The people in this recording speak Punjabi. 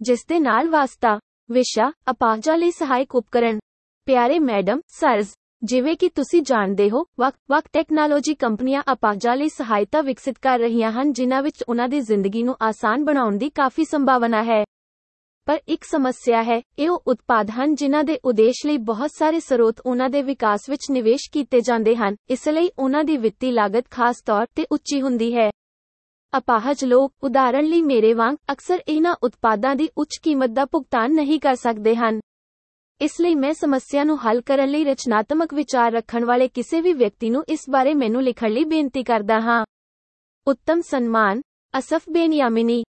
ਜਿਸ ਦੇ ਨਾਲ ਵਾਸਤਾ, ਵਿਸ਼ਾ, ਅਪਾਹਜਾਂ ਲਈ ਸਹਾਇਕ ਉਪਕਰਣ। ਪਿਆਰੇ ਮੈਡਮ ਸਰਜ਼ ਜਿਵੇਂ ਕਿ ਤੁਸੀਂ ਜਾਣਦੇ ਹੋ, ਵੱਖ-ਵੱਖ ਟੈਕਨੋਲੋਜੀ ਕੰਪਨੀਆਂ ਅਪਾਹਜਾਂ ਲਈ ਸਹਾਇਤਾ ਵਿਕਸਿਤ ਕਰ ਰਹੀਆਂ ਹਨ, ਜਿਨ੍ਹਾਂ ਵਿੱਚ ਉਹਨਾਂ ਦੀ ਜ਼ਿੰਦਗੀ ਨੂੰ ਆਸਾਨ ਬਣਾਉਣ ਦੀ ਕਾਫੀ ਸੰਭਾਵਨਾ ਹੈ। ਪਰ ਇੱਕ ਸਮੱਸਿਆ ਹੈ, ਇਹ ਉਹ ਉਤਪਾਦ ਹਨ ਜਿਨ੍ਹਾਂ ਦੇ ਉਦੇਸ਼ ਲਈ ਬਹੁਤ ਸਾਰੇ ਸਰੋਤ ਉਹਨਾਂ ਦੇ ਵਿਕਾਸ ਵਿੱਚ ਨਿਵੇਸ਼ ਕੀਤੇ ਜਾਂਦੇ ਹਨ। ਇਸ ਲਈ ਉਹਨਾਂ ਦੀ ਵਿੱਤੀ ਲਾਗਤ ਖਾਸ ਤੌਰ ਤੇ ਉੱਚੀ ਹੁੰਦੀ ਹੈ। ਅਪਾਹਜ ਲੋਕ ਉਦਾਹਰਣ ਲਈ ਮੇਰੇ ਵਾਂਗ ਅਕਸਰ ਇਹਨਾਂ ਉਤਪਾਦਾਂ ਦੀ ਉੱਚ ਕੀਮਤ ਦਾ ਭੁਗਤਾਨ ਨਹੀਂ ਕਰ ਸਕਦੇ ਹਨ। ਇਸ ਲਈ ਮੈਂ ਸਮੱਸਿਆ ਨੂੰ ਹੱਲ ਕਰਨ ਲਈ ਰਚਨਾਤਮਕ ਵਿਚਾਰ ਰੱਖਣ ਵਾਲੇ ਕਿਸੇ ਵੀ ਵਿਅਕਤੀ ਨੂੰ ਇਸ ਬਾਰੇ ਮੈਨੂੰ ਲਿਖਣ ਲਈ ਬੇਨਤੀ ਕਰਦਾ ਹਾਂ। ਉੱਤਮ ਸਨਮਾਨ ਅਸਫ ਬੇਨਯਾਮਿਨੀ